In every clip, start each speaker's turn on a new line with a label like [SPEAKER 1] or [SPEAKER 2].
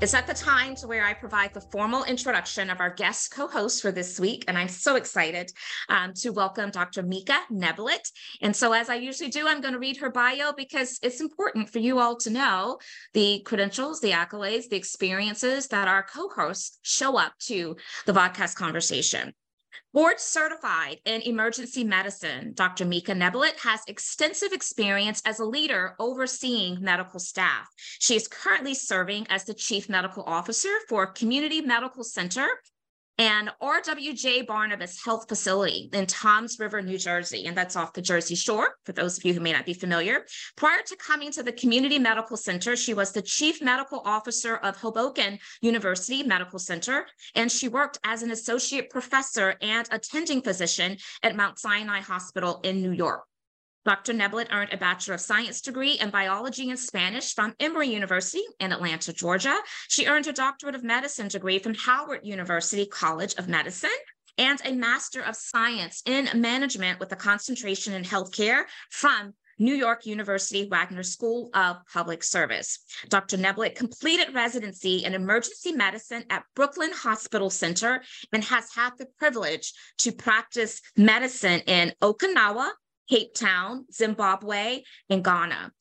[SPEAKER 1] it's at the time to where I provide the formal introduction of our guest co-host for this week, and I'm so excited um, to welcome Dr. Meika Neblett. And so, as I usually do, I'm going to read her bio because it's important for you all to know the credentials, the accolades, the experiences that our co-hosts show up to the podcast conversation. Board certified in emergency medicine, Dr. Meika Neblett has extensive experience as a leader overseeing medical staff. She is currently serving as the Chief Medical Officer for Community Medical Center and RWJ Barnabas Health Facility in Toms River, New Jersey, and that's off the Jersey Shore, for those of you who may not be familiar. Prior to coming to the Community Medical Center, she was the Chief Medical Officer of Hoboken University Medical Center, and she worked as an associate professor and attending physician at Mount Sinai Hospital in New York. Dr. Neblett earned a Bachelor of Science degree in biology and Spanish from Emory University in Atlanta, Georgia. She earned a Doctorate of Medicine degree from Howard University College of Medicine and a Master of Science in Management with a concentration in healthcare from New York University Wagner School of Public Service. Dr. Neblett completed residency in emergency medicine at Brooklyn Hospital Center and has had the privilege to practice medicine in Okinawa, Cape Town, Zimbabwe, and Ghana.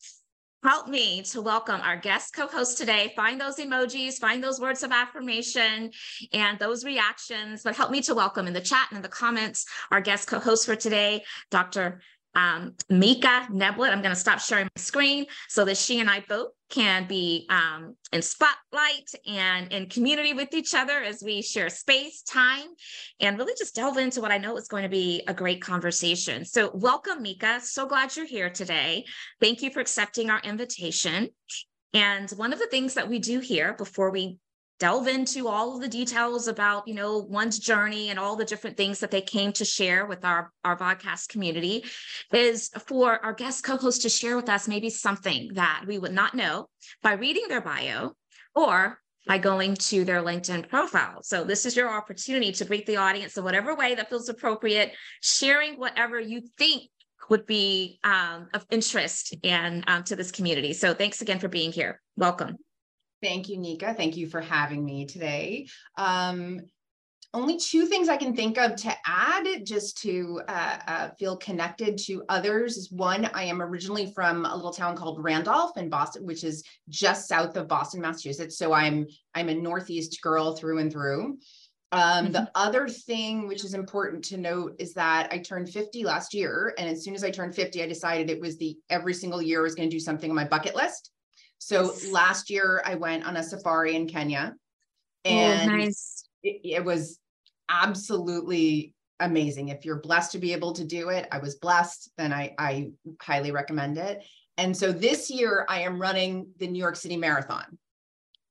[SPEAKER 1] Help me to welcome our guest co-host today. Find those emojis, find those words of affirmation and those reactions, but help me to welcome in the chat and in the comments our guest co-host for today, Dr um, Meika Neblett. I'm going to stop sharing my screen so that she and I both can be um, in spotlight and in community with each other as we share space, time, and really just delve into what I know is going to be a great conversation. So, welcome, Meika. So glad you're here today. Thank you for accepting our invitation. And one of the things that we do here before we delve into all of the details about you know one's journey and all the different things that they came to share with our our podcast community is for our guest co-host to share with us maybe something that we would not know by reading their bio or by going to their LinkedIn profile. So this is your opportunity to greet the audience in whatever way that feels appropriate, sharing whatever you think would be um, of interest and um, to this community. So thanks again for being here. Welcome.
[SPEAKER 2] Thank you, Nika. Thank you for having me today. Um, only two things I can think of to add just to uh, uh, feel connected to others is one, I am originally from a little town called Randolph in Boston, which is just south of Boston, Massachusetts. So I'm I'm a Northeast girl through and through. Um, mm-hmm. The other thing which is important to note is that I turned 50 last year. And as soon as I turned 50, I decided it was the every single year I was going to do something on my bucket list. So last year I went on a safari in Kenya
[SPEAKER 1] oh, and oh, nice.
[SPEAKER 2] it, it was absolutely amazing. If you're blessed to be able to do it, I was blessed, then I, I highly recommend it. And so this year I am running the New York City Marathon.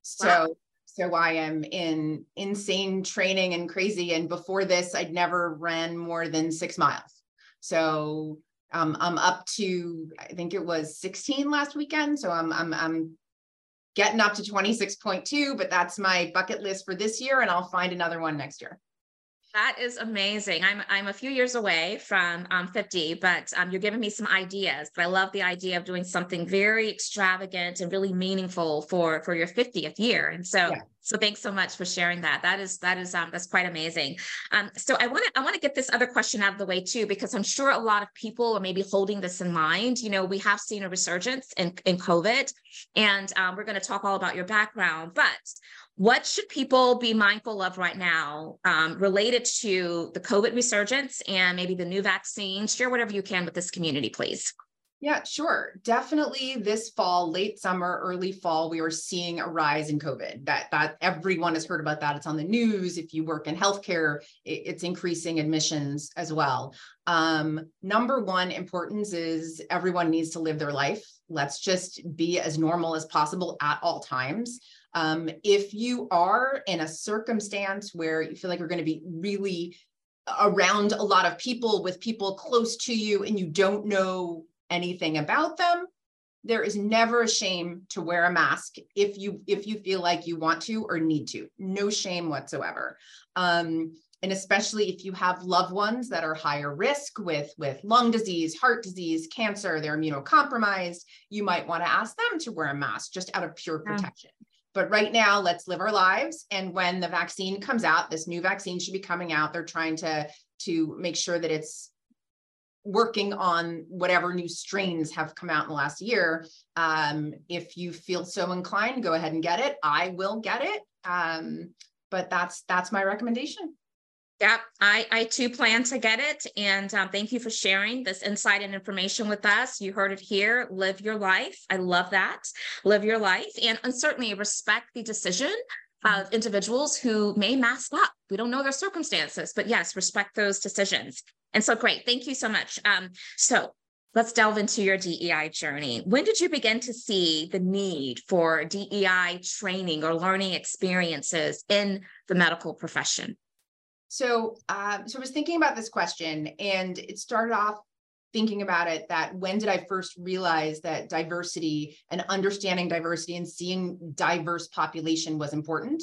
[SPEAKER 2] So wow. so I am in insane training and crazy. And before this, I'd never ran more than six miles. So um, I'm up to I think it was 16 last weekend, so I'm I'm I'm getting up to 26.2, but that's my bucket list for this year, and I'll find another one next year.
[SPEAKER 1] That is amazing. I'm I'm a few years away from um, 50, but um, you're giving me some ideas. But I love the idea of doing something very extravagant and really meaningful for for your 50th year. And so yeah. so thanks so much for sharing that. That is that is um that's quite amazing. Um, so I want to I want to get this other question out of the way too, because I'm sure a lot of people are maybe holding this in mind. You know, we have seen a resurgence in in COVID, and um, we're going to talk all about your background, but what should people be mindful of right now um, related to the COVID resurgence and maybe the new vaccine? Share whatever you can with this community, please.
[SPEAKER 2] Yeah, sure. Definitely this fall, late summer, early fall, we are seeing a rise in COVID. That that everyone has heard about that. It's on the news. If you work in healthcare, it, it's increasing admissions as well. Um, number one importance is everyone needs to live their life. Let's just be as normal as possible at all times. Um, if you are in a circumstance where you feel like you're going to be really around a lot of people with people close to you and you don't know anything about them, there is never a shame to wear a mask if you if you feel like you want to or need to. No shame whatsoever. Um, and especially if you have loved ones that are higher risk with with lung disease heart disease cancer they're immunocompromised you might want to ask them to wear a mask just out of pure protection. yeah. But right now let's live our lives and when the vaccine comes out this new vaccine should be coming out they're trying to to make sure that it's working on whatever new strains have come out in the last year. Um, if you feel so inclined, go ahead and get it. I will get it. Um, but that's that's my recommendation.
[SPEAKER 1] Yeah, I, I too plan to get it. And um, thank you for sharing this insight and information with us. You heard it here. Live your life. I love that. Live your life and, and certainly respect the decision of individuals who may mask up. We don't know their circumstances, but yes, respect those decisions. And so great. Thank you so much. Um, so let's delve into your DEI journey. When did you begin to see the need for DEI training or learning experiences in the medical profession?
[SPEAKER 2] So, uh, so I was thinking about this question, and it started off thinking about it that when did I first realize that diversity and understanding diversity and seeing diverse population was important?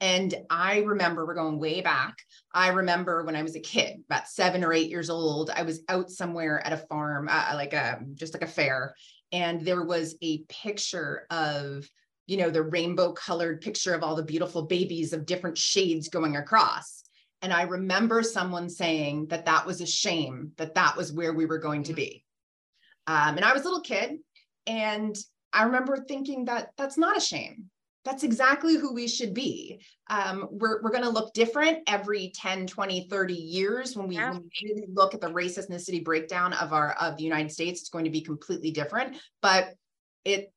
[SPEAKER 2] And I remember we're going way back. I remember when I was a kid, about seven or eight years old, I was out somewhere at a farm, uh, like a just like a fair, and there was a picture of you know the rainbow colored picture of all the beautiful babies of different shades going across. And I remember someone saying that that was a shame that that was where we were going to mm. be. Um, and I was a little kid, and I remember thinking that that's not a shame that's exactly who we should be. Um, we're we're going to look different every 10, 20, 30 years when we, yeah. when we really look at the race ethnicity breakdown of our of the United States. It's going to be completely different, but it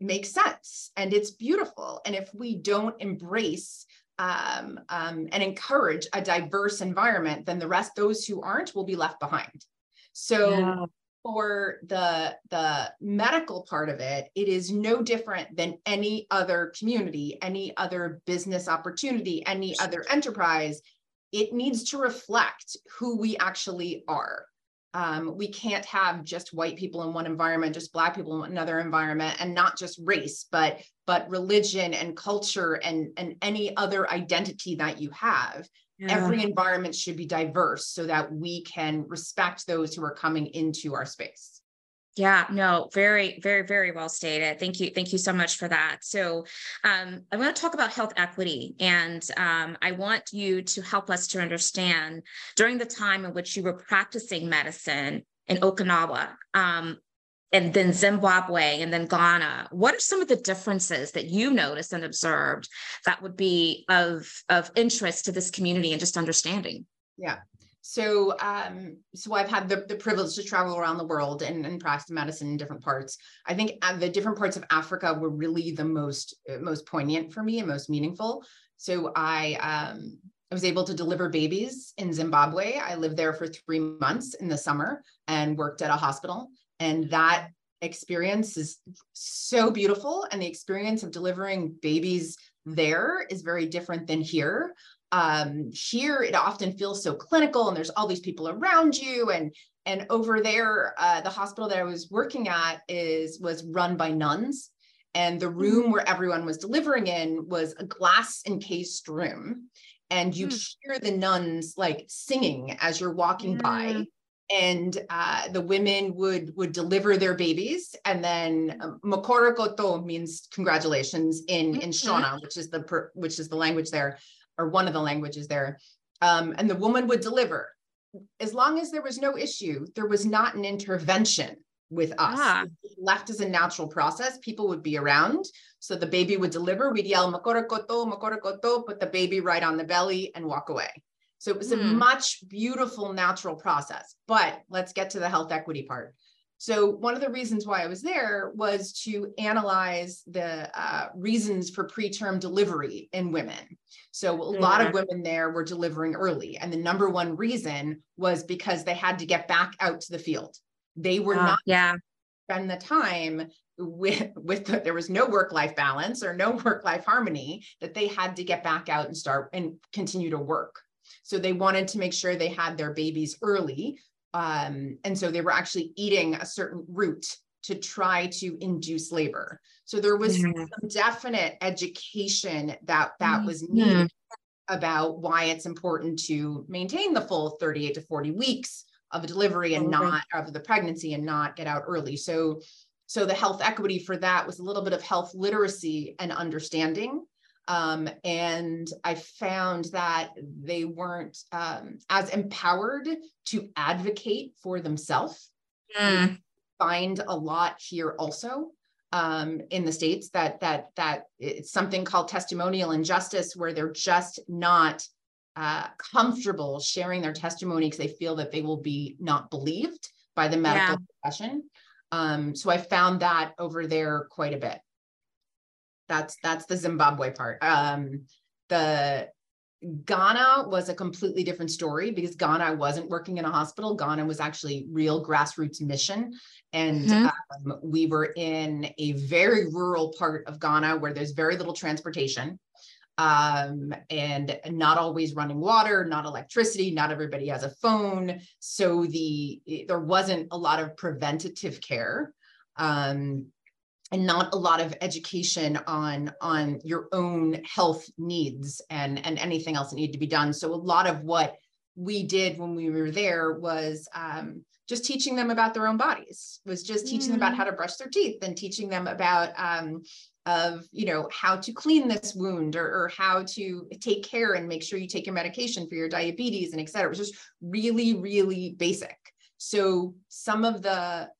[SPEAKER 2] makes sense and it's beautiful. And if we don't embrace um, um, and encourage a diverse environment, then the rest, those who aren't, will be left behind. So yeah. for the the medical part of it it is no different than any other community any other business opportunity any other enterprise. It needs to reflect who we actually are um, we can't have just white people in one environment just black people in another environment and not just race but but religion and culture and and any other identity that you have yeah. every environment should be diverse so that we can respect those who are coming into our space
[SPEAKER 1] yeah, no, very, very, very well stated. Thank you. Thank you so much for that. So, um, I want to talk about health equity, and um, I want you to help us to understand during the time in which you were practicing medicine in Okinawa, um, and then Zimbabwe and then Ghana, what are some of the differences that you noticed and observed that would be of, of interest to this community and just understanding?
[SPEAKER 2] Yeah. So, um, so I've had the, the privilege to travel around the world and, and practice medicine in different parts. I think uh, the different parts of Africa were really the most uh, most poignant for me and most meaningful. So I um, I was able to deliver babies in Zimbabwe. I lived there for three months in the summer and worked at a hospital. And that experience is so beautiful. And the experience of delivering babies there is very different than here. Um, here, it often feels so clinical, and there's all these people around you. And and over there, uh, the hospital that I was working at is was run by nuns, and the room mm-hmm. where everyone was delivering in was a glass encased room, and you mm. hear the nuns like singing as you're walking mm. by and uh, the women would would deliver their babies and then um, makorokoto means congratulations in in mm-hmm. shona which is the per, which is the language there or one of the languages there um, and the woman would deliver as long as there was no issue there was not an intervention with us ah. left as a natural process people would be around so the baby would deliver we'd yell makorokoto makorokoto put the baby right on the belly and walk away so it was a hmm. much beautiful natural process. But let's get to the health equity part. So one of the reasons why I was there was to analyze the uh, reasons for preterm delivery in women. So a mm-hmm. lot of mm-hmm. women there were delivering early, and the number one reason was because they had to get back out to the field. They were uh, not
[SPEAKER 1] yeah
[SPEAKER 2] spend the time with with the, there was no work life balance or no work life harmony that they had to get back out and start and continue to work. So they wanted to make sure they had their babies early. Um, and so they were actually eating a certain root to try to induce labor. So there was mm-hmm. some definite education that that mm-hmm. was needed about why it's important to maintain the full 38 to 40 weeks of a delivery and not of the pregnancy and not get out early. So so the health equity for that was a little bit of health literacy and understanding. Um, and I found that they weren't um, as empowered to advocate for themselves. Mm. Find a lot here also um, in the states that that that it's something called testimonial injustice, where they're just not uh, comfortable sharing their testimony because they feel that they will be not believed by the medical yeah. profession. Um, so I found that over there quite a bit. That's that's the Zimbabwe part. Um, the Ghana was a completely different story because Ghana I wasn't working in a hospital. Ghana was actually real grassroots mission. And mm-hmm. um, we were in a very rural part of Ghana where there's very little transportation um, and not always running water, not electricity, not everybody has a phone. So the there wasn't a lot of preventative care. Um, and not a lot of education on on your own health needs and and anything else that needed to be done. So a lot of what we did when we were there was um, just teaching them about their own bodies was just teaching mm. them about how to brush their teeth and teaching them about um, of you know how to clean this wound or, or, how to take care and make sure you take your medication for your diabetes and et cetera. It was just really really basic. So some of the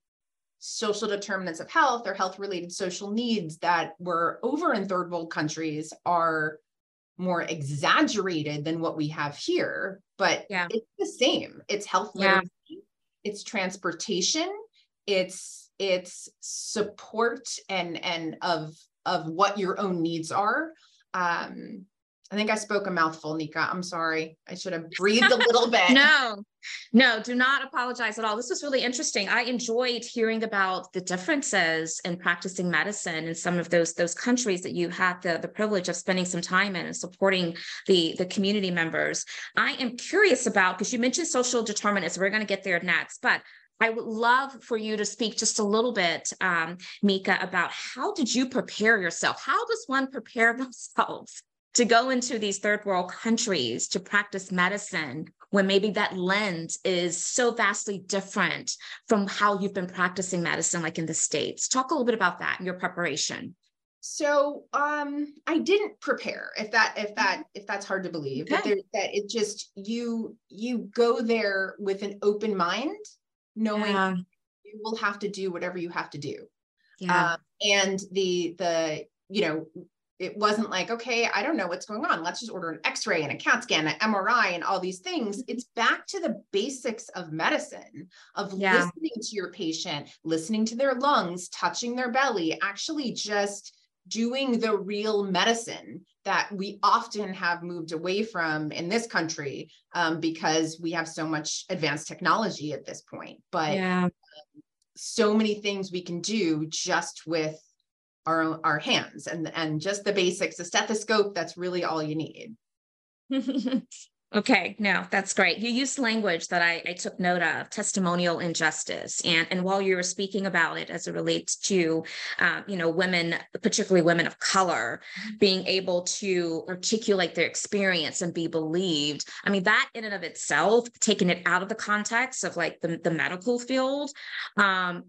[SPEAKER 2] social determinants of health or health related social needs that were over in third world countries are more exaggerated than what we have here but yeah. it's the same it's health literacy yeah. it's transportation it's it's support and and of of what your own needs are um I think I spoke a mouthful, Nika. I'm sorry. I should have breathed a little bit.
[SPEAKER 1] no, no, do not apologize at all. This was really interesting. I enjoyed hearing about the differences in practicing medicine in some of those those countries that you had the, the privilege of spending some time in and supporting the, the community members. I am curious about, because you mentioned social determinants, we're going to get there next, but I would love for you to speak just a little bit, um, Meika, about how did you prepare yourself? How does one prepare themselves to go into these third world countries to practice medicine when maybe that lens is so vastly different from how you've been practicing medicine like in the states talk a little bit about that and your preparation
[SPEAKER 2] so um i didn't prepare if that if that mm-hmm. if that's hard to believe okay. that, there, that it just you you go there with an open mind knowing yeah. you will have to do whatever you have to do yeah. Um, and the the you know it wasn't like, okay, I don't know what's going on. Let's just order an x ray and a CAT scan, an MRI, and all these things. Mm-hmm. It's back to the basics of medicine, of yeah. listening to your patient, listening to their lungs, touching their belly, actually just doing the real medicine that we often have moved away from in this country um, because we have so much advanced technology at this point. But yeah. um, so many things we can do just with our our hands and and just the basics a stethoscope that's really all you need.
[SPEAKER 1] Okay no that's great. You used language that I, I took note of testimonial injustice. And and while you were speaking about it as it relates to um, you know women particularly women of color mm-hmm. being able to articulate their experience and be believed i mean that in and of itself taking it out of the context of like the, the medical field um,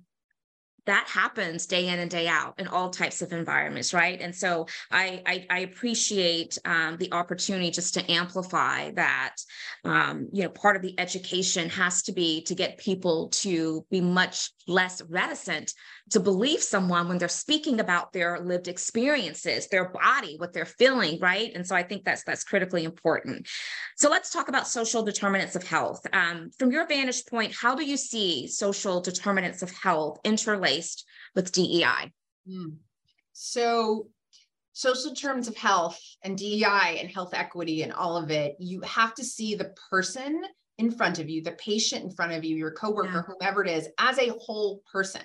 [SPEAKER 1] that happens day in and day out in all types of environments right? And so i i, I appreciate um, the opportunity just to amplify that um, you know part of the education has to be to get people to be much less reticent to believe someone when they're speaking about their lived experiences their body what they're feeling right? And so i think that's that's critically important. So let's talk about social determinants of health. Um, from your vantage point how do you see social determinants of health interlaced with dei mm.
[SPEAKER 2] so social terms of health and DEI and health equity and all of it, you have to see the person in front of you, the patient in front of you, your coworker, yeah. whomever it is, as a whole person.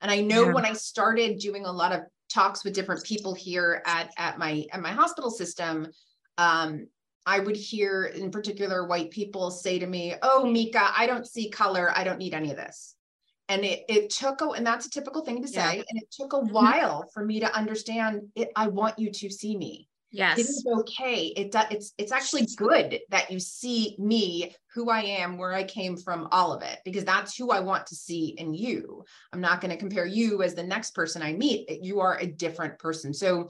[SPEAKER 2] And I know yeah. when I started doing a lot of talks with different people here at, at my at my hospital system, um, I would hear in particular white people say to me, Oh, Meika, I don't see color. I don't need any of this. and it it took a and that's a typical thing to say yeah. and it took a mm-hmm. while for me to understand it i want you to see me
[SPEAKER 1] yes.
[SPEAKER 2] it's okay. It does it's it's actually good that you see me who i am where i came from all of it because that's who i want to see in you. I'm not going to compare you as the next person i meet. You are a different person. So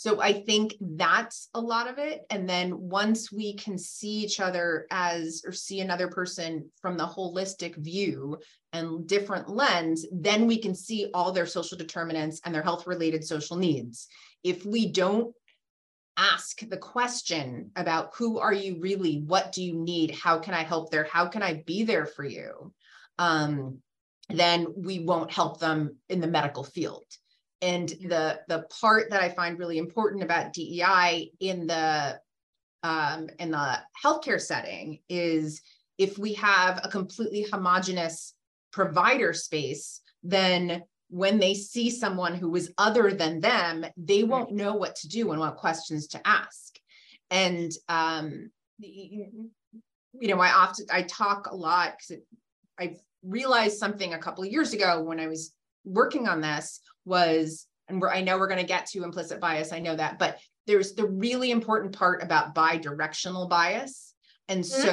[SPEAKER 2] so I think that's a lot of it. And then once we can see each other as, or see another person from the holistic view and different lens, then we can see all their social determinants and their health related social needs. If we don't ask the question about who are you really? What do you need? How can I help there? How can I be there for you? Um, then we won't help them in the medical field. And the the part that I find really important about DEI in the um, in the healthcare setting is if we have a completely homogenous provider space, then when they see someone who is other than them, they won't know what to do and what questions to ask. And um, you know, I often I talk a lot because I realized something a couple of years ago when I was working on this was, and I know we're going to get to implicit bias, I know that, but there's the really important part about bidirectional bias. And mm-hmm. so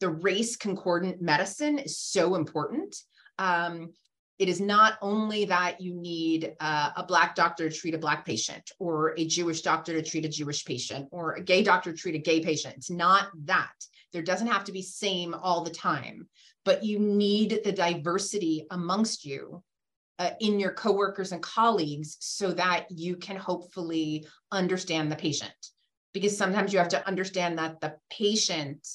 [SPEAKER 2] the race concordant medicine is so important. Um, it is not only that you need uh, a black doctor to treat a black patient or a jewish doctor to treat a jewish patient or a gay doctor to treat a gay patient. It's not that. There doesn't have to be same all the time but you need the diversity amongst you uh, in your coworkers and colleagues so that you can hopefully understand the patient. Because sometimes you have to understand that the patient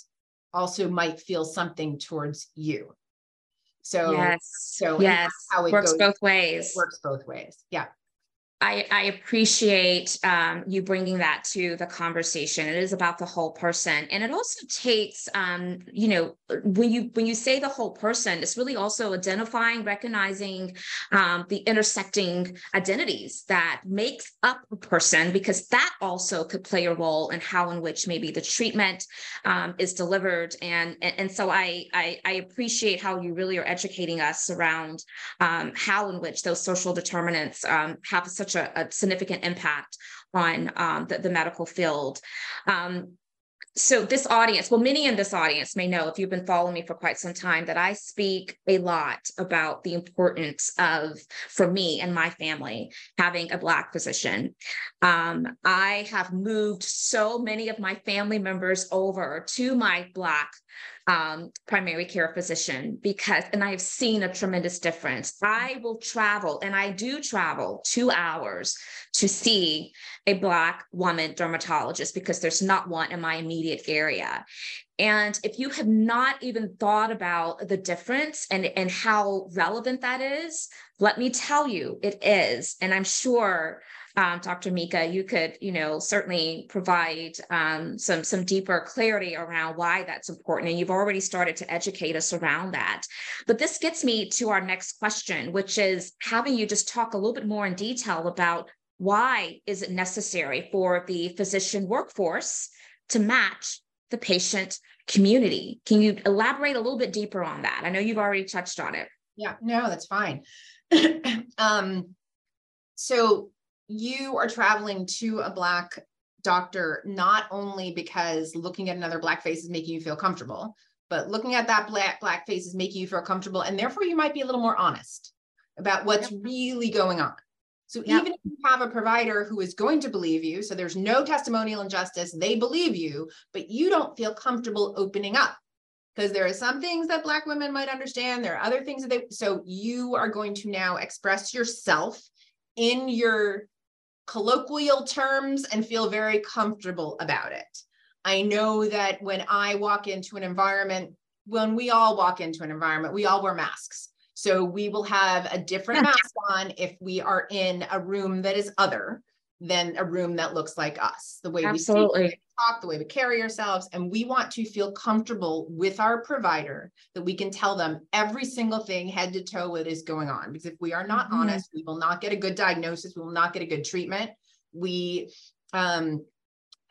[SPEAKER 2] also might feel something towards you so
[SPEAKER 1] yes so yes. how it works goes, both ways.
[SPEAKER 2] Works both ways. Yeah
[SPEAKER 1] I, I appreciate um, you bringing that to the conversation. It is about the whole person, and it also takes, um, you know, when you when you say the whole person, it's really also identifying, recognizing um, the intersecting identities that makes up a person, because that also could play a role in how in which maybe the treatment um, is delivered. And, and and so I, I, I appreciate how you really are educating us around um, how in which those social determinants um, have such such a, a significant impact on um, the, the, medical field. Um, so this audience, well, many in this audience may know if you've been following me for quite some time that I speak a lot about the importance of, for me and my family, having a Black physician. Um, I have moved so many of my family members over to my Black um, primary care physician because, and I have seen a tremendous difference. I will travel, and I do travel two hours to see a Black woman dermatologist because there's not one in my immediate area. And if you have not even thought about the difference and, and how relevant that is, let me tell you, it is. And I'm sure um, Dr. Meika, you could, you know, certainly provide um, some some deeper clarity around why that's important. And you've already started to educate us around that. But this gets me to our next question, which is having you just talk a little bit more in detail about why is it necessary for the physician workforce to match the patient community? Can you elaborate a little bit deeper on that? I know you've already touched on it.
[SPEAKER 2] Yeah, no, that's fine. um, so you are traveling to a black doctor not only because looking at another black face is making you feel comfortable but looking at that black black face is making you feel comfortable and therefore you might be a little more honest about what's yep. really going on so yep. even if you have a provider who is going to believe you so there's no testimonial injustice they believe you but you don't feel comfortable opening up because there are some things that black women might understand there are other things that they so you are going to now express yourself in your colloquial terms and feel very comfortable about it. I know that when I walk into an environment, when we all walk into an environment, we all wear masks. So we will have a different mask on if we are in a room that is other than a room that looks like us. The way Absolutely. we speak, talk, the way we carry ourselves. And we want to feel comfortable with our provider that we can tell them every single thing head to toe what is going on. Because if we are not mm-hmm. honest, we will not get a good diagnosis, we will not get a good treatment. We um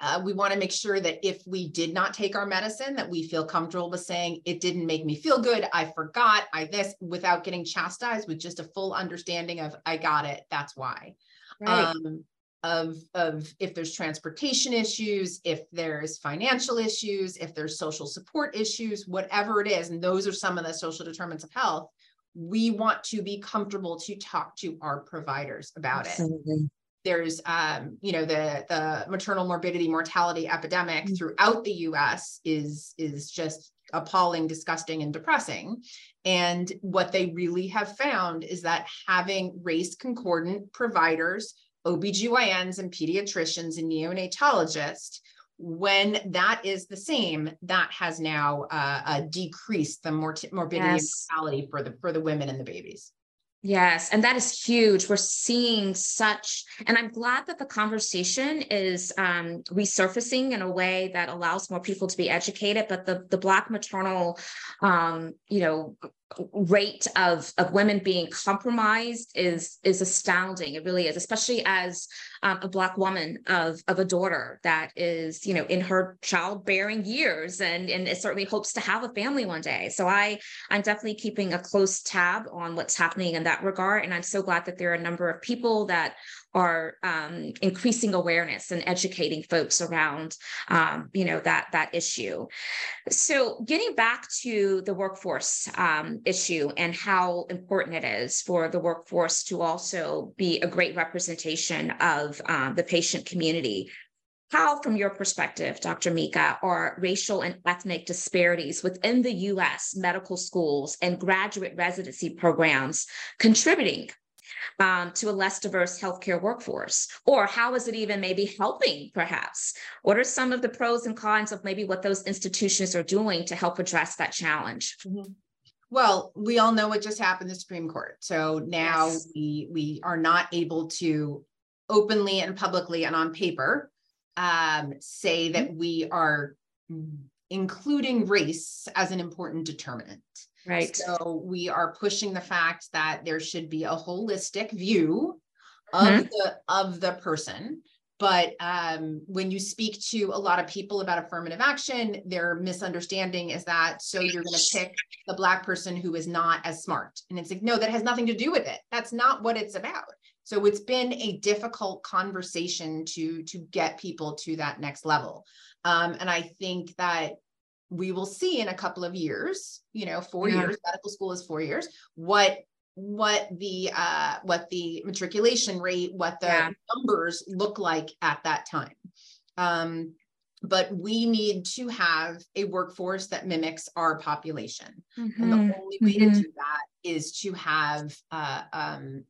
[SPEAKER 2] uh, we want to make sure that if we did not take our medicine, that we feel comfortable with saying it didn't make me feel good. I forgot. I this without getting chastised with just a full understanding of I got it. That's why. Right. Um, of of if there's transportation issues, if there's financial issues, if there's social support issues, whatever it is, and those are some of the social determinants of health. We want to be comfortable to talk to our providers about Absolutely. it there's um, you know the the maternal morbidity mortality epidemic mm-hmm. throughout the US is is just appalling disgusting and depressing and what they really have found is that having race concordant providers OBGYNs and pediatricians and neonatologists when that is the same that has now uh, uh, decreased the mort- morbidity yes. and mortality for the for the women and the babies
[SPEAKER 1] Yes, and that is huge. We're seeing such, and I'm glad that the conversation is um, resurfacing in a way that allows more people to be educated. But the the Black maternal, um, you know, rate of of women being compromised is is astounding. It really is especially as um, a black woman of of a daughter that is you know in her childbearing years and and it certainly hopes to have a family one day. So i i'm definitely keeping a close tab on what's happening in that regard. And i'm so glad that there are a number of people that are um, increasing awareness and educating folks around um, you know that that issue so getting back to the workforce um, issue and how important it is for the workforce to also be a great representation of um, the patient community how, from your perspective, Dr. Meika, are racial and ethnic disparities within the US medical schools and graduate residency programs contributing um, to a less diverse healthcare workforce? Or how is it even maybe helping, perhaps? What are some of the pros and cons of maybe what those institutions are doing to help address that challenge?
[SPEAKER 2] Mm-hmm. Well, we all know what just happened in the Supreme Court. So now yes. we we are not able to openly and publicly and on paper um, say that mm-hmm. we are including race as an important determinant.
[SPEAKER 1] Right.
[SPEAKER 2] So we are pushing the fact that there should be a holistic view of mm-hmm. the of the person. But um, when you speak to a lot of people about affirmative action, their misunderstanding is that so you're going to pick the black person who is not as smart, and it's like no, that has nothing to do with it. That's not what it's about. So it's been a difficult conversation to to get people to that next level, um, and I think that we will see in a couple of years you know four yeah. years medical school is four years what what the uh what the matriculation rate what the yeah. numbers look like at that time um but we need to have a workforce that mimics our population mm-hmm. and the mm-hmm. only way mm-hmm. to do that is to have uh, um,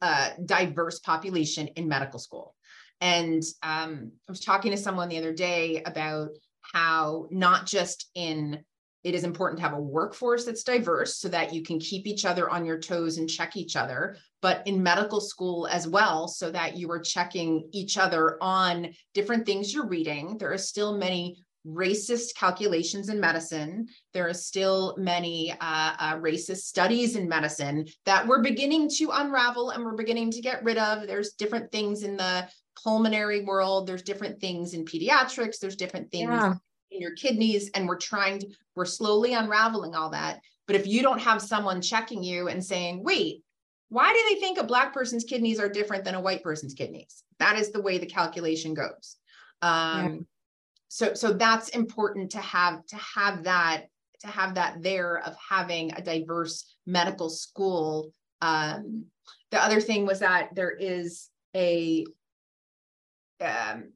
[SPEAKER 2] a diverse population in medical school and um, i was talking to someone the other day about how not just in it is important to have a workforce that's diverse so that you can keep each other on your toes and check each other, but in medical school as well, so that you are checking each other on different things you're reading. There are still many racist calculations in medicine. There are still many uh, uh, racist studies in medicine that we're beginning to unravel and we're beginning to get rid of. There's different things in the pulmonary world there's different things in pediatrics there's different things yeah. in your kidneys and we're trying to we're slowly unraveling all that but if you don't have someone checking you and saying wait why do they think a black person's kidneys are different than a white person's kidneys that is the way the calculation goes um, yeah. So so that's important to have to have that to have that there of having a diverse medical school. Um, the other thing was that there is a um,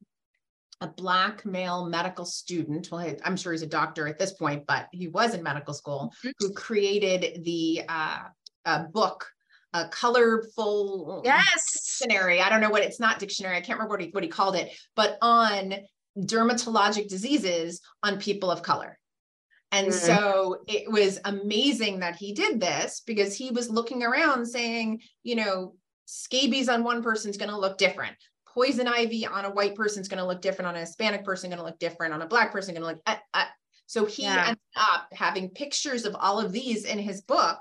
[SPEAKER 2] a black male medical student well i'm sure he's a doctor at this point but he was in medical school mm-hmm. who created the uh, book a colorful
[SPEAKER 1] yes.
[SPEAKER 2] Dictionary. I don't know what it's not dictionary i can't remember what he, what he called it but on dermatologic diseases on people of color and mm-hmm. so it was amazing that he did this because he was looking around saying you know scabies on one person's going to look different poison ivy on a white person is going to look different on a Hispanic person, going to look different on a black person, going to look. Uh, uh. So he yeah. ended up having pictures of all of these in his book,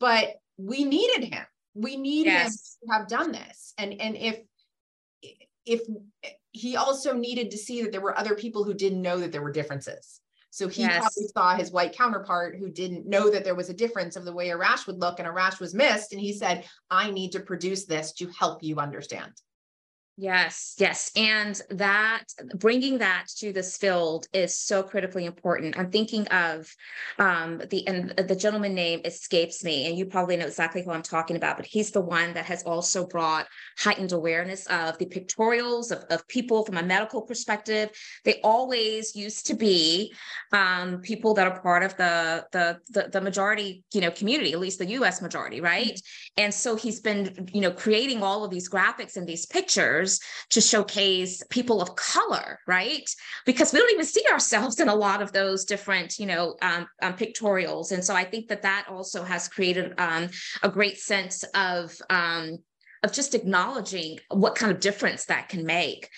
[SPEAKER 2] but we needed him. We needed yes. him to have done this. And and if if he also needed to see that there were other people who didn't know that there were differences. So he yes. probably saw his white counterpart who didn't know that there was a difference of the way a rash would look and a rash was missed. And he said, I need to produce this to help you understand.
[SPEAKER 1] Yes, yes. And that bringing that to this field is so critically important. I'm thinking of um, the, and the gentleman name escapes me, and you probably know exactly who I'm talking about, but he's the one that has also brought heightened awareness of the pictorials of, of people from a medical perspective. They always used to be um, people that are part of the, the, the, the majority, you know, community, at least the US majority, right? Mm-hmm. And so he's been, you know, creating all of these graphics and these pictures to showcase people of color, right? Because we don't even see ourselves in a lot of those different, you know, um, um, pictorials. And so I think that that also has created um, a great sense of um, of just acknowledging what kind of difference that can make.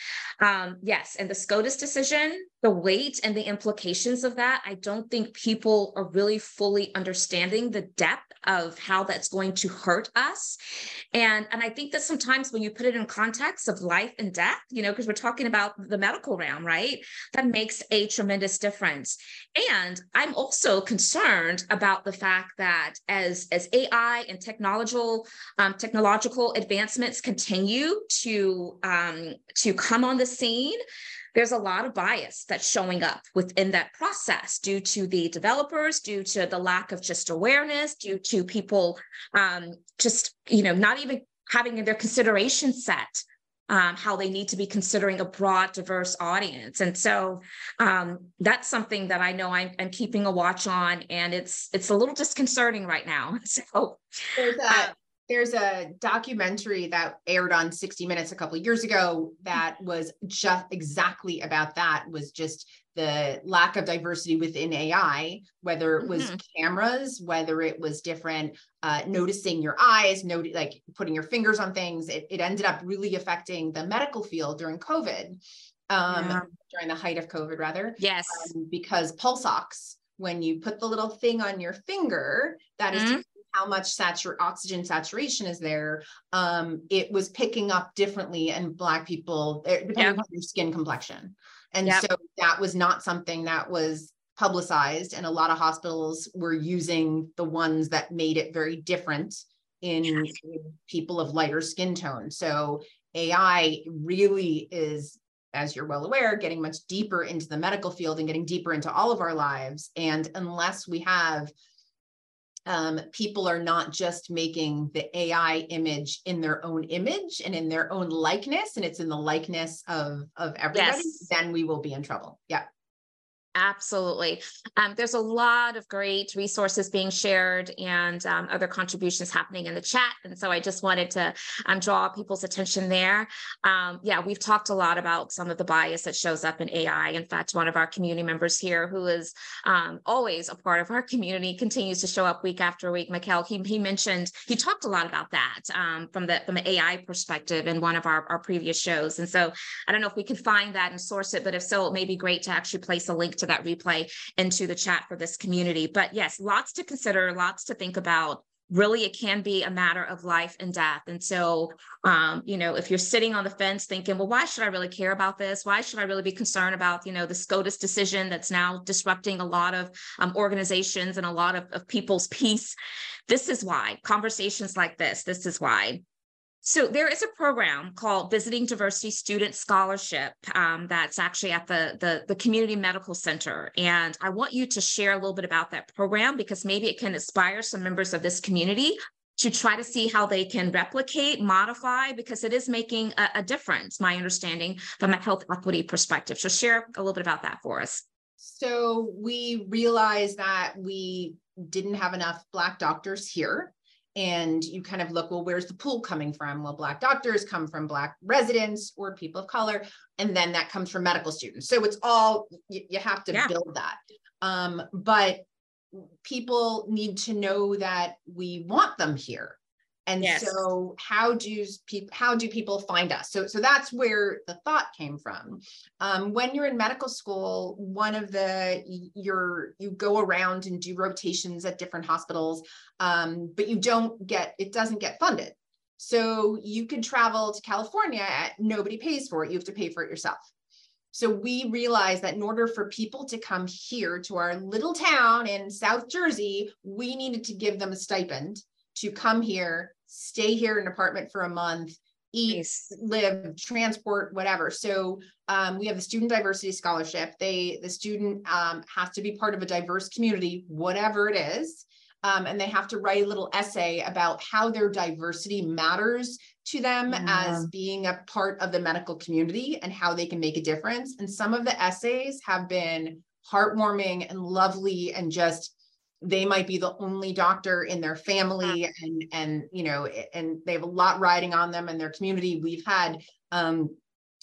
[SPEAKER 1] Um, yes, and the SCOTUS decision, the weight and the implications of that, I don't think people are really fully understanding the depth of how that's going to hurt us. And, and I think that sometimes when you put it in context of life and death, you know, because we're talking about the medical realm, right? That makes a tremendous difference. And I'm also concerned about the fact that as, as AI and technological um, technological advancements continue to um, to come on the scene, there's a lot of bias that's showing up within that process due to the developers, due to the lack of just awareness, due to people um, just, you know, not even having in their consideration set um, how they need to be considering a broad, diverse audience. And so um, that's something that I know I'm, I'm, keeping a watch on, and it's it's a little disconcerting right now. So
[SPEAKER 2] there's a, uh, there's a documentary that aired on 60 minutes a couple years ago that was just exactly about that was just the lack of diversity within ai whether it was mm-hmm. cameras whether it was different uh, noticing your eyes noting like putting your fingers on things it, it ended up really affecting the medical field during covid um, yeah. during the height of covid rather
[SPEAKER 1] yes
[SPEAKER 2] um, because pulse ox when you put the little thing on your finger that mm-hmm. is how much satur- oxygen saturation is there, um, it was picking up differently in Black people, eh, depending yep. on your skin complexion. And so that was not something that was publicized. And a lot of hospitals were using the ones that made it very different in yes. people of lighter skin tone. So AI really is as you're well aware, getting much deeper into the medical field and getting deeper into all of our lives. And unless we have um, people are not just making the AI image in their own image and in their own likeness, and it's in the likeness of of everybody, yes. then we will be in trouble. Yeah.
[SPEAKER 1] Absolutely. Um, there's a lot of great resources being shared and um, other contributions happening in the chat. And so I just wanted to um, draw people's attention there. Um, yeah, we've talked a lot about some of the bias that shows up in AI. In fact, one of our community members here, who is um, always a part of our community, continues to show up week after week. Mikhail, he, he mentioned, he talked a lot about that um, from the from the AI perspective in one of our, our previous shows. And so I don't know if we can find that and source it, but if so, it may be great to actually place a link to that replay into the chat for this community. But yes, lots to consider, lots to think about. Really it can be a matter of life and death. And so um, you know if you're sitting on the fence thinking well why should i really care about this? Why should i really be concerned about you know the scotus decision that's now disrupting a lot of um, organizations and a lot of, of people's peace? This is why. Conversations like this this is why so there is a program called Visiting Diversity Student Scholarship um, that's actually at the, the, the Community Medical Center. And I want you to share a little bit about that program because maybe it can inspire some members of this community to try to see how they can replicate, modify, because it is making a, a difference, my understanding, from a health equity perspective. So share a little bit about that for us.
[SPEAKER 2] So we realized that we didn't have enough Black doctors here and you kind of look well where's the pool coming from? Well black doctors come from black residents or people of color and then that comes from medical students. So it's all you, you have to yeah. build that. Um, but people need to know that we want them here and yes. so how do people how do people find us so so that's where the thought came from um, when you're in medical school one of the you're you go around and do rotations at different hospitals um, but you don't get it doesn't get funded So you could travel to California, nobody pays for it. You have to pay for it yourself. So we realized that in order for people to come here to our little town in South Jersey, we needed to give them a stipend to come here, stay here in an apartment for a month, eat, nice. live, transport, whatever. So um, we have the student diversity scholarship. They the student um, has to be part of a diverse community, whatever it is. Um, and they have to write a little essay about how their diversity matters to them yeah. as being a part of the medical community and how they can make a difference. And some of the essays have been heartwarming and lovely and just they might be the only doctor in their family and and you know and they have a lot riding on them and their community. We've had um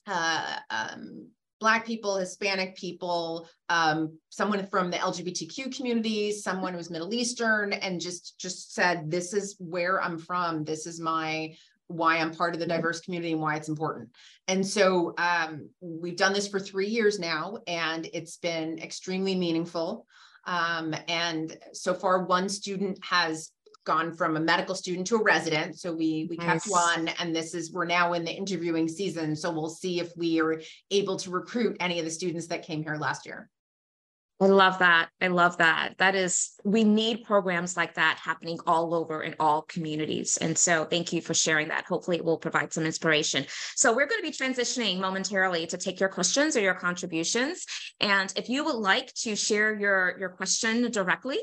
[SPEAKER 2] uh um black people hispanic people um someone from the lgbtq community someone who's middle eastern and just just said this is where i'm from. This is my why i'm part of the diverse community and why it's important. And so um, we've done this for three years now and it's been extremely meaningful um, and so far, one student has gone from a medical student to a resident. So we we nice. kept one, and this is we're now in the interviewing season. So we'll see if we are able to recruit any of the students that came here last year.
[SPEAKER 1] I love that. I love that. That is, we need programs like that happening all over in all communities. And so thank you for sharing that. Hopefully it will provide some inspiration. So we're going to be transitioning momentarily to take your questions or your contributions. And if you would like to share your, your question directly,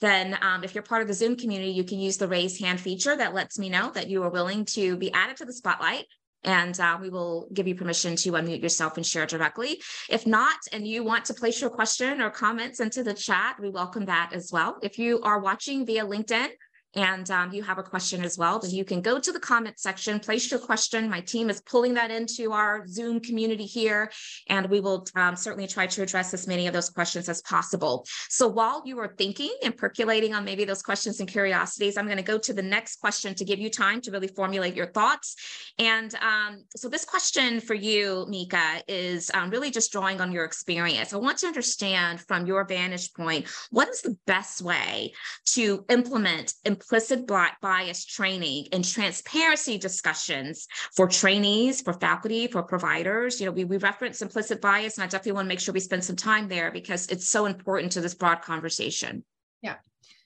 [SPEAKER 1] then um, if you're part of the Zoom community, you can use the raise hand feature that lets me know that you are willing to be added to the spotlight and uh, we will give you permission to unmute yourself and share directly. If not, and you want to place your question or comments into the chat, we welcome that as well. If you are watching via LinkedIn, and um, you have a question as well, then you can go to the comment section, place your question. My team is pulling that into our Zoom community here, and we will um, certainly try to address as many of those questions as possible. So while you are thinking and percolating on maybe those questions and curiosities, I'm going to go to the next question to give you time to really formulate your thoughts. And um, so this question for you, Meika, is um, really just drawing on your experience. I want to understand from your vantage point, what is the best way to implement implicit bias training and transparency discussions for trainees, for faculty, for providers. You know, we, we reference implicit bias, and I definitely want to make sure we spend some time there because it's so important to this broad conversation.
[SPEAKER 2] Yeah.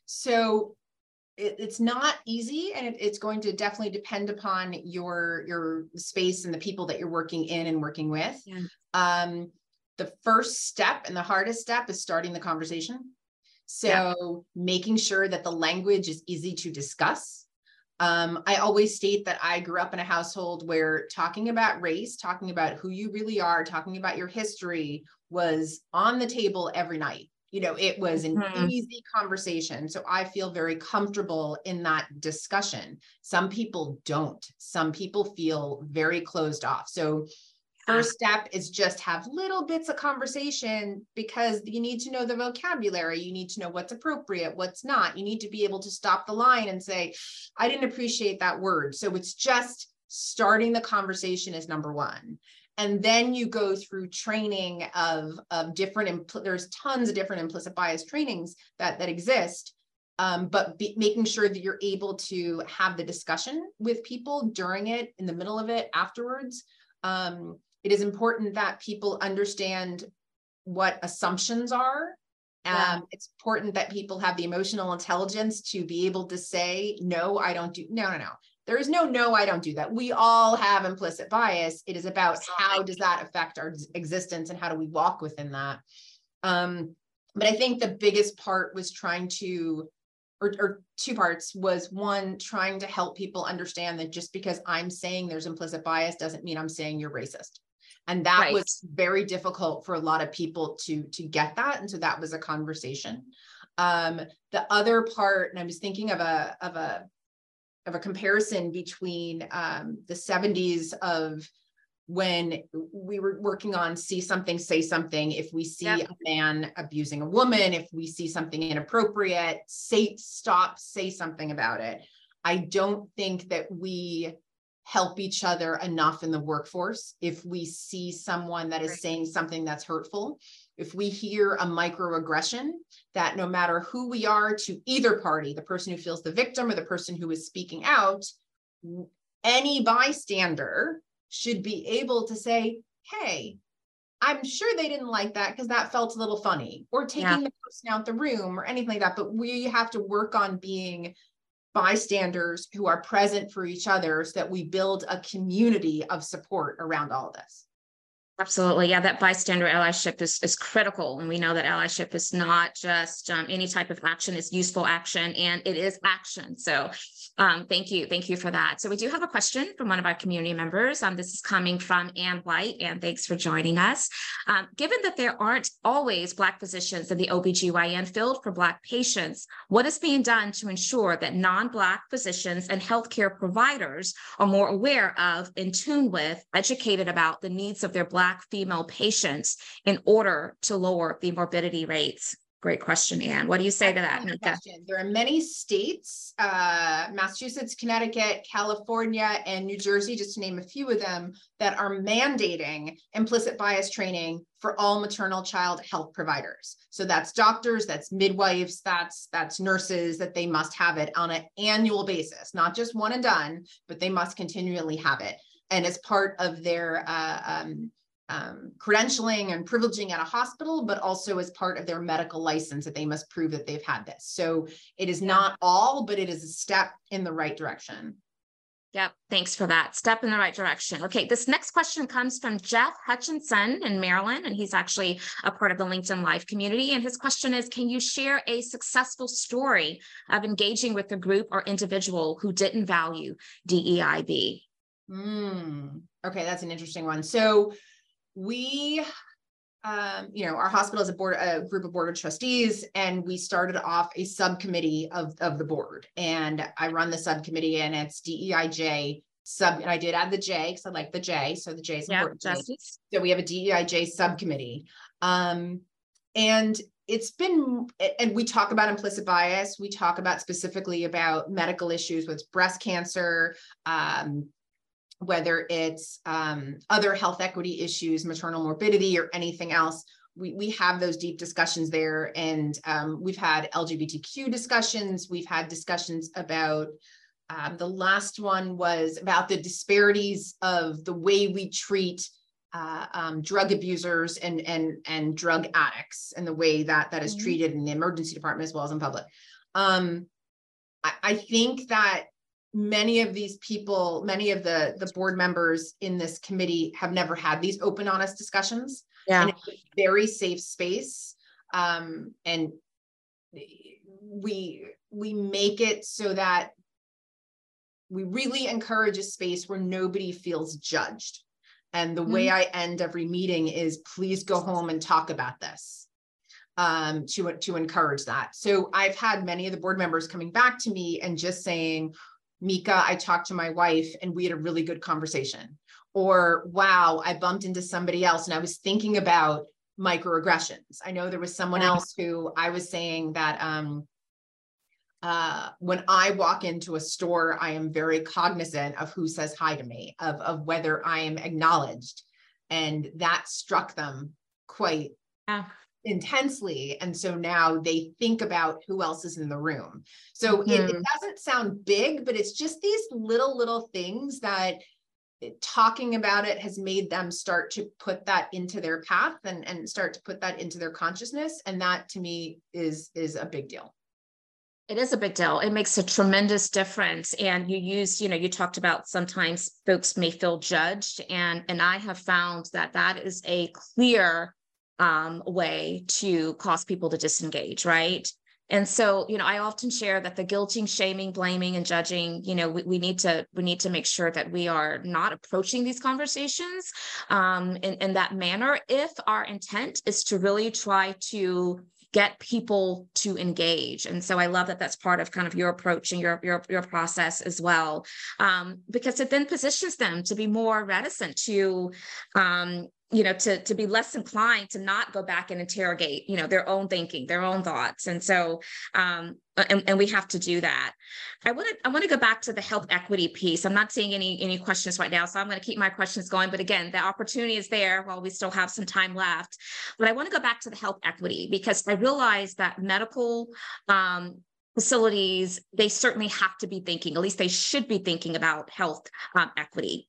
[SPEAKER 2] So it, it's not easy and it, it's going to definitely depend upon your your space and the people that you're working in and working with yeah. um, the first step and the hardest step is starting the conversation so yeah. making sure that the language is easy to discuss. Um, I always state that I grew up in a household where talking about race, talking about who you really are, talking about your history was on the table every night. You know, it was an mm-hmm. easy conversation. So I feel very comfortable in that discussion. Some people don't. Some people feel very closed off. So First step is just have little bits of conversation because you need to know the vocabulary. You need to know what's appropriate, what's not. You need to be able to stop the line and say, I didn't appreciate that word. So it's just starting the conversation is number one. And then you go through training of, of different, impl- there's tons of different implicit bias trainings that, that exist. Um, but be, making sure that you're able to have the discussion with people during it, in the middle of it, afterwards. Um, it is important that people understand what assumptions are. Yeah. Um, it's important that people have the emotional intelligence to be able to say, no, I don't do, no, no, no. There is no, no, I don't do that. We all have implicit bias. It is about how does that affect our existence and how do we walk within that. Um, but I think the biggest part was trying to or, or, two parts was one trying to help people understand that just because i'm saying there's implicit bias doesn't mean i'm saying you're racist and that right. was very difficult for a lot of people to to get that and so that was a conversation um, the other part and i was thinking of a of a of a comparison between um, the 70s of when we were working on see something say something if we see yep. a man abusing a woman if we see something inappropriate say stop say something about it i don't think that we help each other enough in the workforce if we see someone that is right. saying something that's hurtful if we hear a microaggression that no matter who we are to either party the person who feels the victim or the person who is speaking out any bystander should be able to say, hey, I'm sure they didn't like that because that felt a little funny, or taking yeah. the person out the room or anything like that. But we have to work on being bystanders who are present for each other so that we build a community of support around all this.
[SPEAKER 1] Absolutely. Yeah, that bystander allyship is, is critical. And we know that allyship is not just um, any type of action, it's useful action and it is action. So um, thank you. Thank you for that. So we do have a question from one of our community members. Um, this is coming from Ann White. and thanks for joining us. Um, given that there aren't always Black physicians in the OBGYN field for Black patients, what is being done to ensure that non-Black physicians and healthcare providers are more aware of, in tune with, educated about the needs of their Black female patients in order to lower the morbidity rates? Great question, Anne. What do you say to that, Meika?
[SPEAKER 2] There are many states, uh, Massachusetts, Connecticut, California, and New Jersey, just to name a few of them, that are mandating implicit bias training for all maternal child health providers. So that's doctors, that's midwives, that's that's nurses, that they must have it on an annual basis, not just one and done, but they must continually have it. And as part of their uh, um, um, credentialing and privileging at a hospital, but also as part of their medical license that they must prove that they've had this. So it is not all, but it is a step in the right direction.
[SPEAKER 1] Yep. Thanks for that. Step in the right direction. Okay. This next question comes from Jeff Hutchinson in Maryland, and he's actually a part of the LinkedIn Live community. And his question is Can you share a successful story of engaging with a group or individual who didn't value DEIB?
[SPEAKER 2] Mm, okay. That's an interesting one. So, we um, you know, our hospital is a board, a group of board of trustees, and we started off a subcommittee of, of the board. And I run the subcommittee, and it's DEIJ sub. And I did add the J because I like the J, so the J is yeah, important. Justice. So we have a DEIJ subcommittee, um, and it's been. And we talk about implicit bias. We talk about specifically about medical issues with breast cancer, um, whether it's um, other health equity issues, maternal morbidity, or anything else. We, we have those deep discussions there. And um, we've had LGBTQ discussions. We've had discussions about um, the last one was about the disparities of the way we treat uh, um, drug abusers and, and, and drug addicts and the way that that is mm-hmm. treated in the emergency department as well as in public. Um, I, I think that many of these people, many of the the board members in this committee have never had these open, honest discussions. Yeah. And it's a very safe space. Um, and we we make it so that we really encourage a space where nobody feels judged. And the mm-hmm. way I end every meeting is please go home and talk about this um, to, to encourage that. So I've had many of the board members coming back to me and just saying, Meika, I talked to my wife and we had a really good conversation. Or, wow, I bumped into somebody else and I was thinking about microaggressions. I know there was someone else who I was saying that um, uh, when I walk into a store, I am very cognizant of who says hi to me, of, of whether I am acknowledged. And that struck them quite yeah intensely and so now they think about who else is in the room so mm-hmm. it, it, mm-hmm. doesn't sound big but it's just these little little things that talking about it has made them start to put that into their path and, and start to put that into their consciousness and that to me is is a big deal
[SPEAKER 1] it is a big deal. It makes a tremendous difference. And you use, you know, you talked about sometimes folks may feel judged. And and I have found that that is a clear um, way to cause people to disengage, right? And so, you know, I often share that the guilting, shaming, blaming, and judging, you know, we, we need to we need to make sure that we are not approaching these conversations um, in, in that manner if our intent is to really try to get people to engage and so i love that that's part of kind of your approach and your your, your process as well um, because it then positions them to be more reticent to um, you know to to be less inclined to not go back and interrogate you know their own thinking their own thoughts. And so um and, and we have to do that. I want to i want to go back to the health equity piece. I'm not seeing any any questions right now so i'm going to keep my questions going. But again the opportunity is there while we still have some time left. But i want to go back to the health equity because i realize that medical um facilities, they certainly have to be thinking, at least they should be thinking about health um, equity.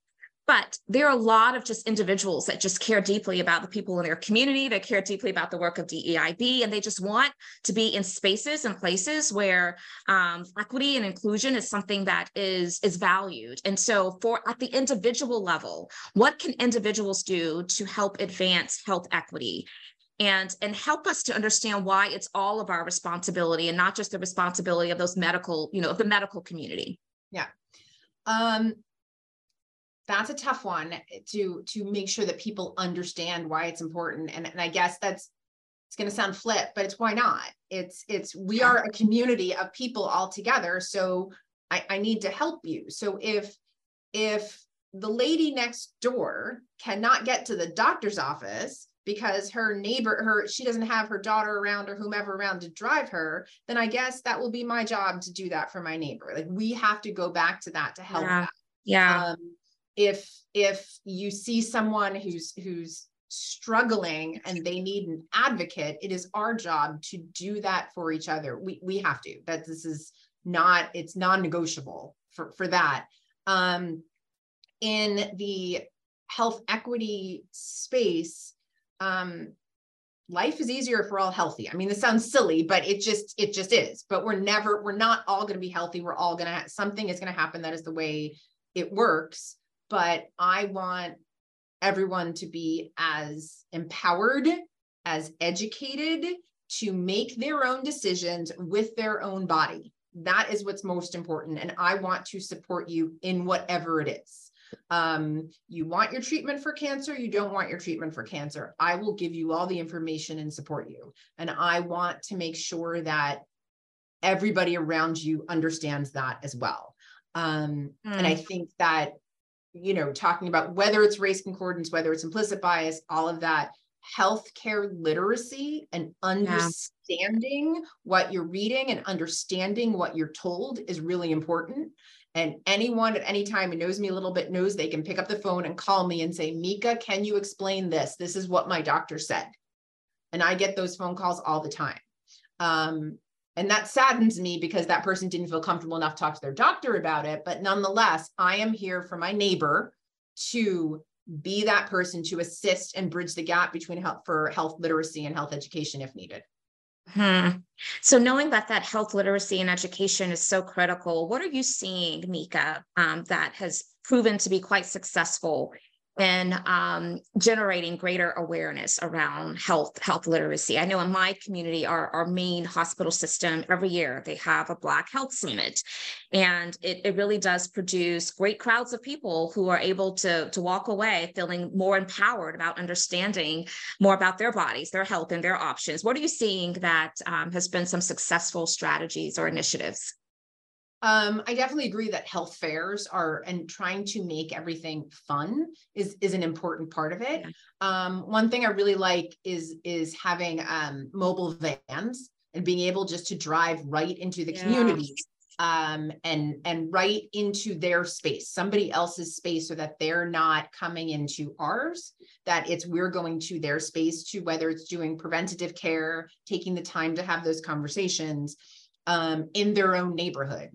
[SPEAKER 1] But there are a lot of just individuals that just care deeply about the people in their community. They care deeply about the work of DEIB, and they just want to be in spaces and places where um, equity and inclusion is something that is is valued. And so, for at the individual level, what can individuals do to help advance health equity? and and help us to understand why it's all of our responsibility and not just the responsibility of those medical you know of the medical community
[SPEAKER 2] yeah um that's a tough one to to make sure that people understand why it's important and, and i guess that's it's going to sound flip but it's why not? It's it's we are a community of people all together so I, I need to help you. So if if the lady next door cannot get to the doctor's office because her neighbor her she doesn't have her daughter around or whomever around to drive her then i guess that will be my job to do that for my neighbor. Like we have to go back to that to help
[SPEAKER 1] yeah.
[SPEAKER 2] that.
[SPEAKER 1] Yeah.
[SPEAKER 2] Um, if if you see someone who's who's struggling and they need an advocate it is our job to do that for each other. We we have to. That this is not it's non-negotiable for for that. Um in the health equity space um life is easier if we're all healthy. I mean this sounds silly but it just it just is. But we're never we're not all going to be healthy. We're all going to something is going to happen that is the way it works but I want everyone to be as empowered, as educated to make their own decisions with their own body. That is what's most important. And I want to support you in whatever it is. Um, you want your treatment for cancer, you don't want your treatment for cancer. I will give you all the information and support you. And I want to make sure that everybody around you understands that as well. Um, mm. And I hmm. think that you know, talking about whether it's race concordance, whether it's implicit bias, all of that, healthcare literacy and understanding yeah. what you're reading and understanding what you're told is really important. And anyone at any time who knows me a little bit knows they can pick up the phone and call me and say, Meika, can you explain this? This is what my doctor said. And I get those phone calls all the time. Um, and that saddens me because that person didn't feel comfortable enough to talk to their doctor about it. But nonetheless, I am here for my neighbor to be that person to assist and bridge the gap between health for health literacy and health education if needed.
[SPEAKER 1] Hmm. So knowing that that health literacy and education is so critical, what are you seeing, Meika, um, that has proven to be quite successful in um, generating greater awareness around health health literacy. I know in my community, our, our main hospital system every year they have a Black Health Summit, and it, it really does produce great crowds of people who are able to to walk away feeling more empowered about understanding more about their bodies, their health, and their options. What are you seeing that um, has been some successful strategies or initiatives?
[SPEAKER 2] Um, I definitely agree that health fairs are and trying to make everything fun is is an important part of it. Yeah. Um, one thing I really like is is having um, mobile vans and being able just to drive right into the yeah. communities um, and and right into their space, somebody else's space, so that they're not coming into ours. That it's we're going to their space to whether it's doing preventative care, taking the time to have those conversations um, in their own neighborhood.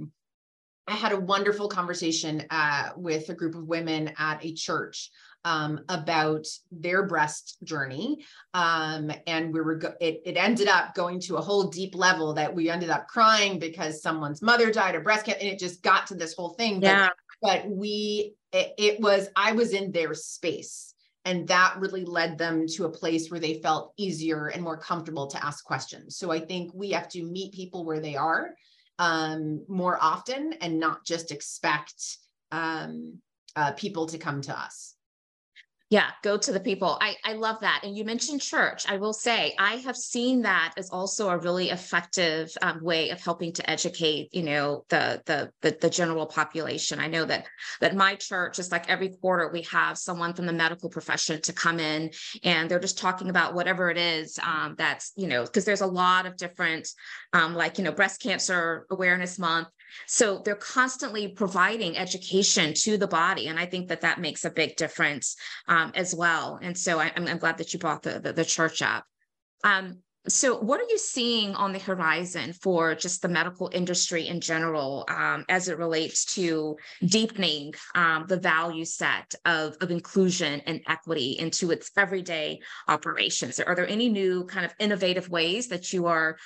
[SPEAKER 2] I had a wonderful conversation uh, with a group of women at a church um, about their breast journey. Um, and we were, go- it, it ended up going to a whole deep level that we ended up crying because someone's mother died of breast cancer. And it just got to this whole thing.
[SPEAKER 1] Yeah.
[SPEAKER 2] But, but we, it, it was, I was in their space and that really led them to a place where they felt easier and more comfortable to ask questions. So i think we have to meet people where they are um, more often and not just expect um, uh, people to come to us
[SPEAKER 1] yeah, go to the people. I, I love that. And you mentioned church. I will say I have seen that as also a really effective um, way of helping to educate, you know, the, the the the general population. I know that that my church is like every quarter we have someone from the medical profession to come in and they're just talking about whatever it is um, that's, you know, because there's a lot of different um, like, you know, breast cancer awareness month so they're constantly providing education to the body. And I think that that makes a big difference um, as well. And so I, am glad that you brought the, the, the church up. Um, so, what are you seeing on the horizon for just the medical industry in general um, as it relates to deepening um, the value set of, of inclusion and equity into its everyday operations? Are there any new kind of innovative ways that you are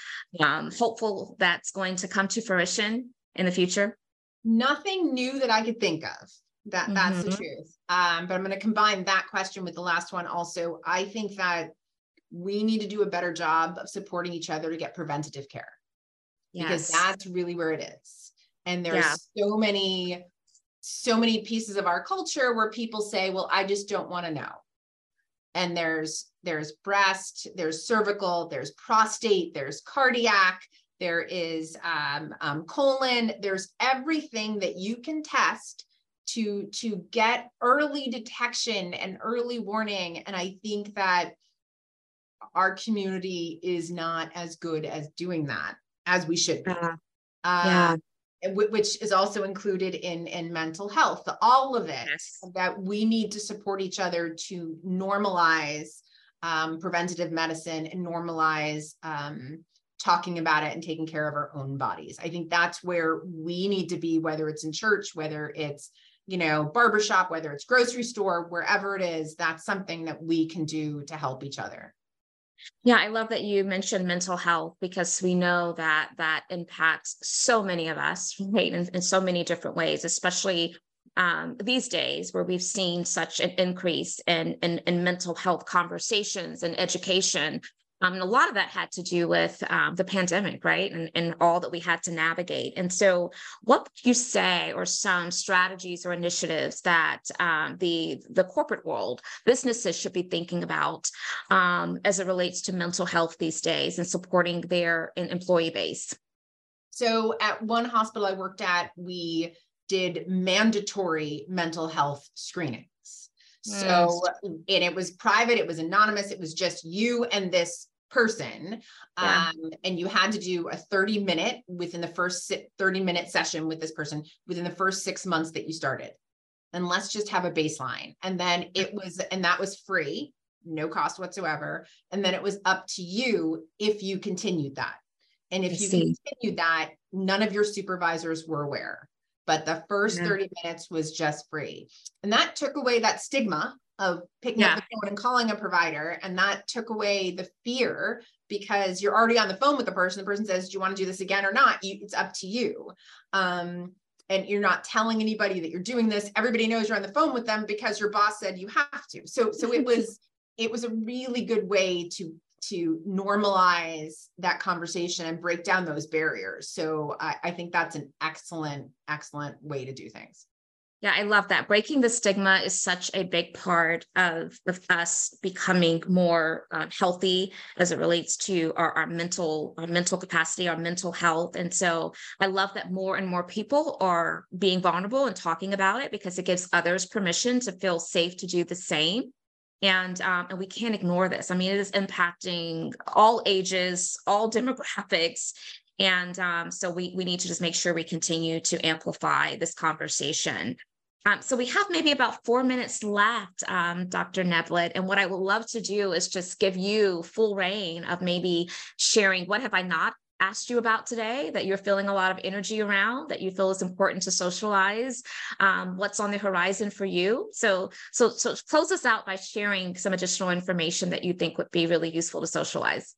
[SPEAKER 1] um, hopeful that's going to come to fruition in the future?
[SPEAKER 2] Nothing new that I could think of. That that's mm-hmm. the truth. Um, but I'm going to combine that question with the last one. Also, I think that we need to do a better job of supporting each other to get preventative care yes. because that's really where it is. And there's yeah. so many, so many pieces of our culture where people say, well, I just don't want to know. And there's there's breast, there's cervical, there's prostate, there's cardiac, there is um, um, colon, there's everything that you can test to to get early detection and early warning. And I think that our community is not as good as doing that as we should be. Uh, yeah. which is also included in in mental health all of it yes. that we need to support each other to normalize um, preventative medicine and normalize um, talking about it and taking care of our own bodies. I think that's where we need to be whether it's in church whether it's you know barbershop whether it's grocery store wherever it is that's something that we can do to help each other.
[SPEAKER 1] Yeah, I love that you mentioned mental health because we know that that impacts so many of us, right, in, in so many different ways, especially um, these days where we've seen such an increase in, in, in mental health conversations and education um, and a lot of that had to do with um, the pandemic, right? And, and all that we had to navigate. And so, what would you say are some strategies or initiatives that um, the, the corporate world, businesses should be thinking about um, as it relates to mental health these days and supporting their employee base?
[SPEAKER 2] So, at one hospital I worked at, we did mandatory mental health screening. So, and it was private, it was anonymous, it was just you and this person. Yeah. Um, and you had to do a 30 minute within the first 30 minute session with this person within the first six months that you started. And let's just have a baseline. And then it was, and that was free, no cost whatsoever. And then it was up to you if you continued that. And if I you see. continued that, none of your supervisors were aware but the first yeah. 30 minutes was just free. And that took away that stigma of picking yeah. up the phone and calling a provider. And that took away the fear because you're already on the phone with the person. The person says, Do you want to do this again or not? You, it's up to you. Um, and you're not telling anybody that you're doing this. Everybody knows you're on the phone with them because your boss said you have to. So, so it was, it was a really good way to to normalize that conversation and break down those barriers. So I, I, think that's an excellent, excellent way to do things.
[SPEAKER 1] Yeah, I love that. Breaking the stigma is such a big part of, of us becoming more uh, healthy as it relates to our, our mental our mental capacity, our mental health. And so I love that more and more people are being vulnerable and talking about it because it gives others permission to feel safe to do the same and um, and we can't ignore this. I mean, it is impacting all ages, all demographics, and um, so we we need to just make sure we continue to amplify this conversation. Um, so we have maybe about four minutes left, um, Dr. Neblett, and what I would love to do is just give you full reign of maybe sharing what have I not asked you about today that you're feeling a lot of energy around that you feel is important to socialize um, what's on the horizon for you. So so so close us out by sharing some additional information that you think would be really useful to socialize.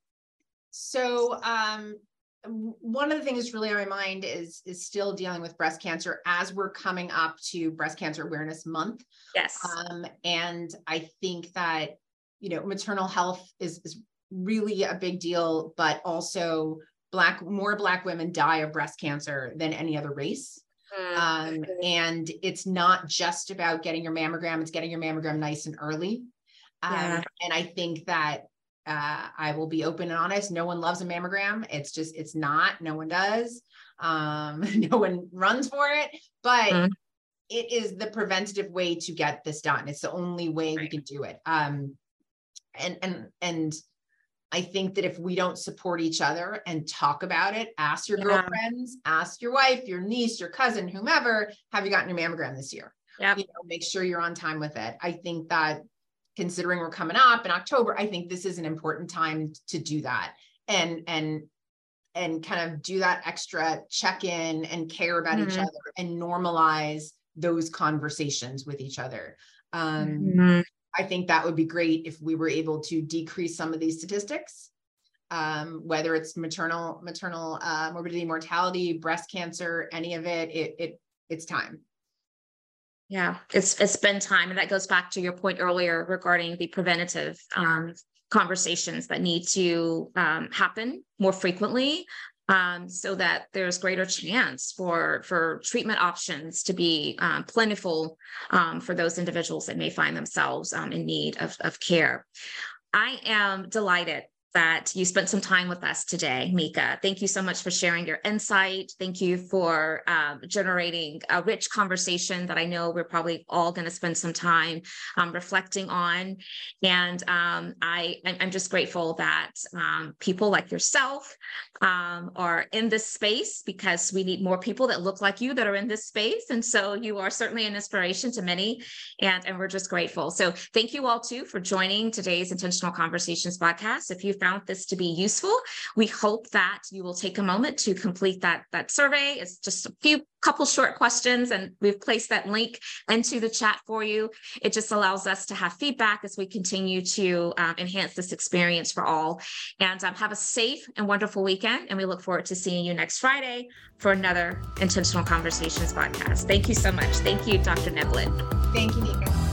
[SPEAKER 2] So um, one of the things really on my mind is is still dealing with breast cancer as we're coming up to breast cancer awareness month.
[SPEAKER 1] Yes.
[SPEAKER 2] Um, and i think that you know maternal health is is really a big deal but also black more black women die of breast cancer than any other race mm-hmm. um, and it's not just about getting your mammogram it's getting your mammogram nice and early um, yeah. and i think that uh, i will be open and honest no one loves a mammogram it's just it's not no one does um, no one runs for it but mm-hmm. it is the preventative way to get this done it's the only way right. we can do it um, and and and I think that if we don't support each other and talk about it, ask your yeah. girlfriends, ask your wife, your niece, your cousin, whomever, have you gotten your mammogram this year?
[SPEAKER 1] Yeah.
[SPEAKER 2] You know, make sure you're on time with it. I think that considering we're coming up in October, I think this is an important time to do that. and and and kind of do that extra check in and care about mm-hmm. each other and normalize those conversations with each other. Um, mm-hmm. I think that would be great if we were able to decrease some of these statistics, um, whether it's maternal maternal uh, morbidity, mortality, breast cancer, any of it. It it it's time.
[SPEAKER 1] Yeah, it's it's been time, and that goes back to your point earlier regarding the preventative um, conversations that need to um, happen more frequently um, so that there's greater chance for for treatment options to be um, plentiful um, for those individuals that may find themselves um, in need of, of care. I am delighted that you spent some time with us today, Meika. Thank you so much for sharing your insight. Thank you for um, generating a rich conversation that I know we're probably all going to spend some time um, reflecting on. And um, I, I'm just grateful that um, people like yourself um, are in this space because we need more people that look like you that are in this space. And so you are certainly an inspiration to many, and, and we're just grateful. So thank you all too for joining today's Intentional Conversations podcast. If you found this to be useful. We hope that you will take a moment to complete that, that survey. It's just a few couple short questions and we've placed that link into the chat for you. It just allows us to have feedback as we continue to um, enhance this experience for all. And um, have a safe and wonderful weekend. And we look forward to seeing you next Friday for another Intentional Conversations podcast. Thank you so much. Thank you, Dr. Neblett.
[SPEAKER 2] Thank you, Nika.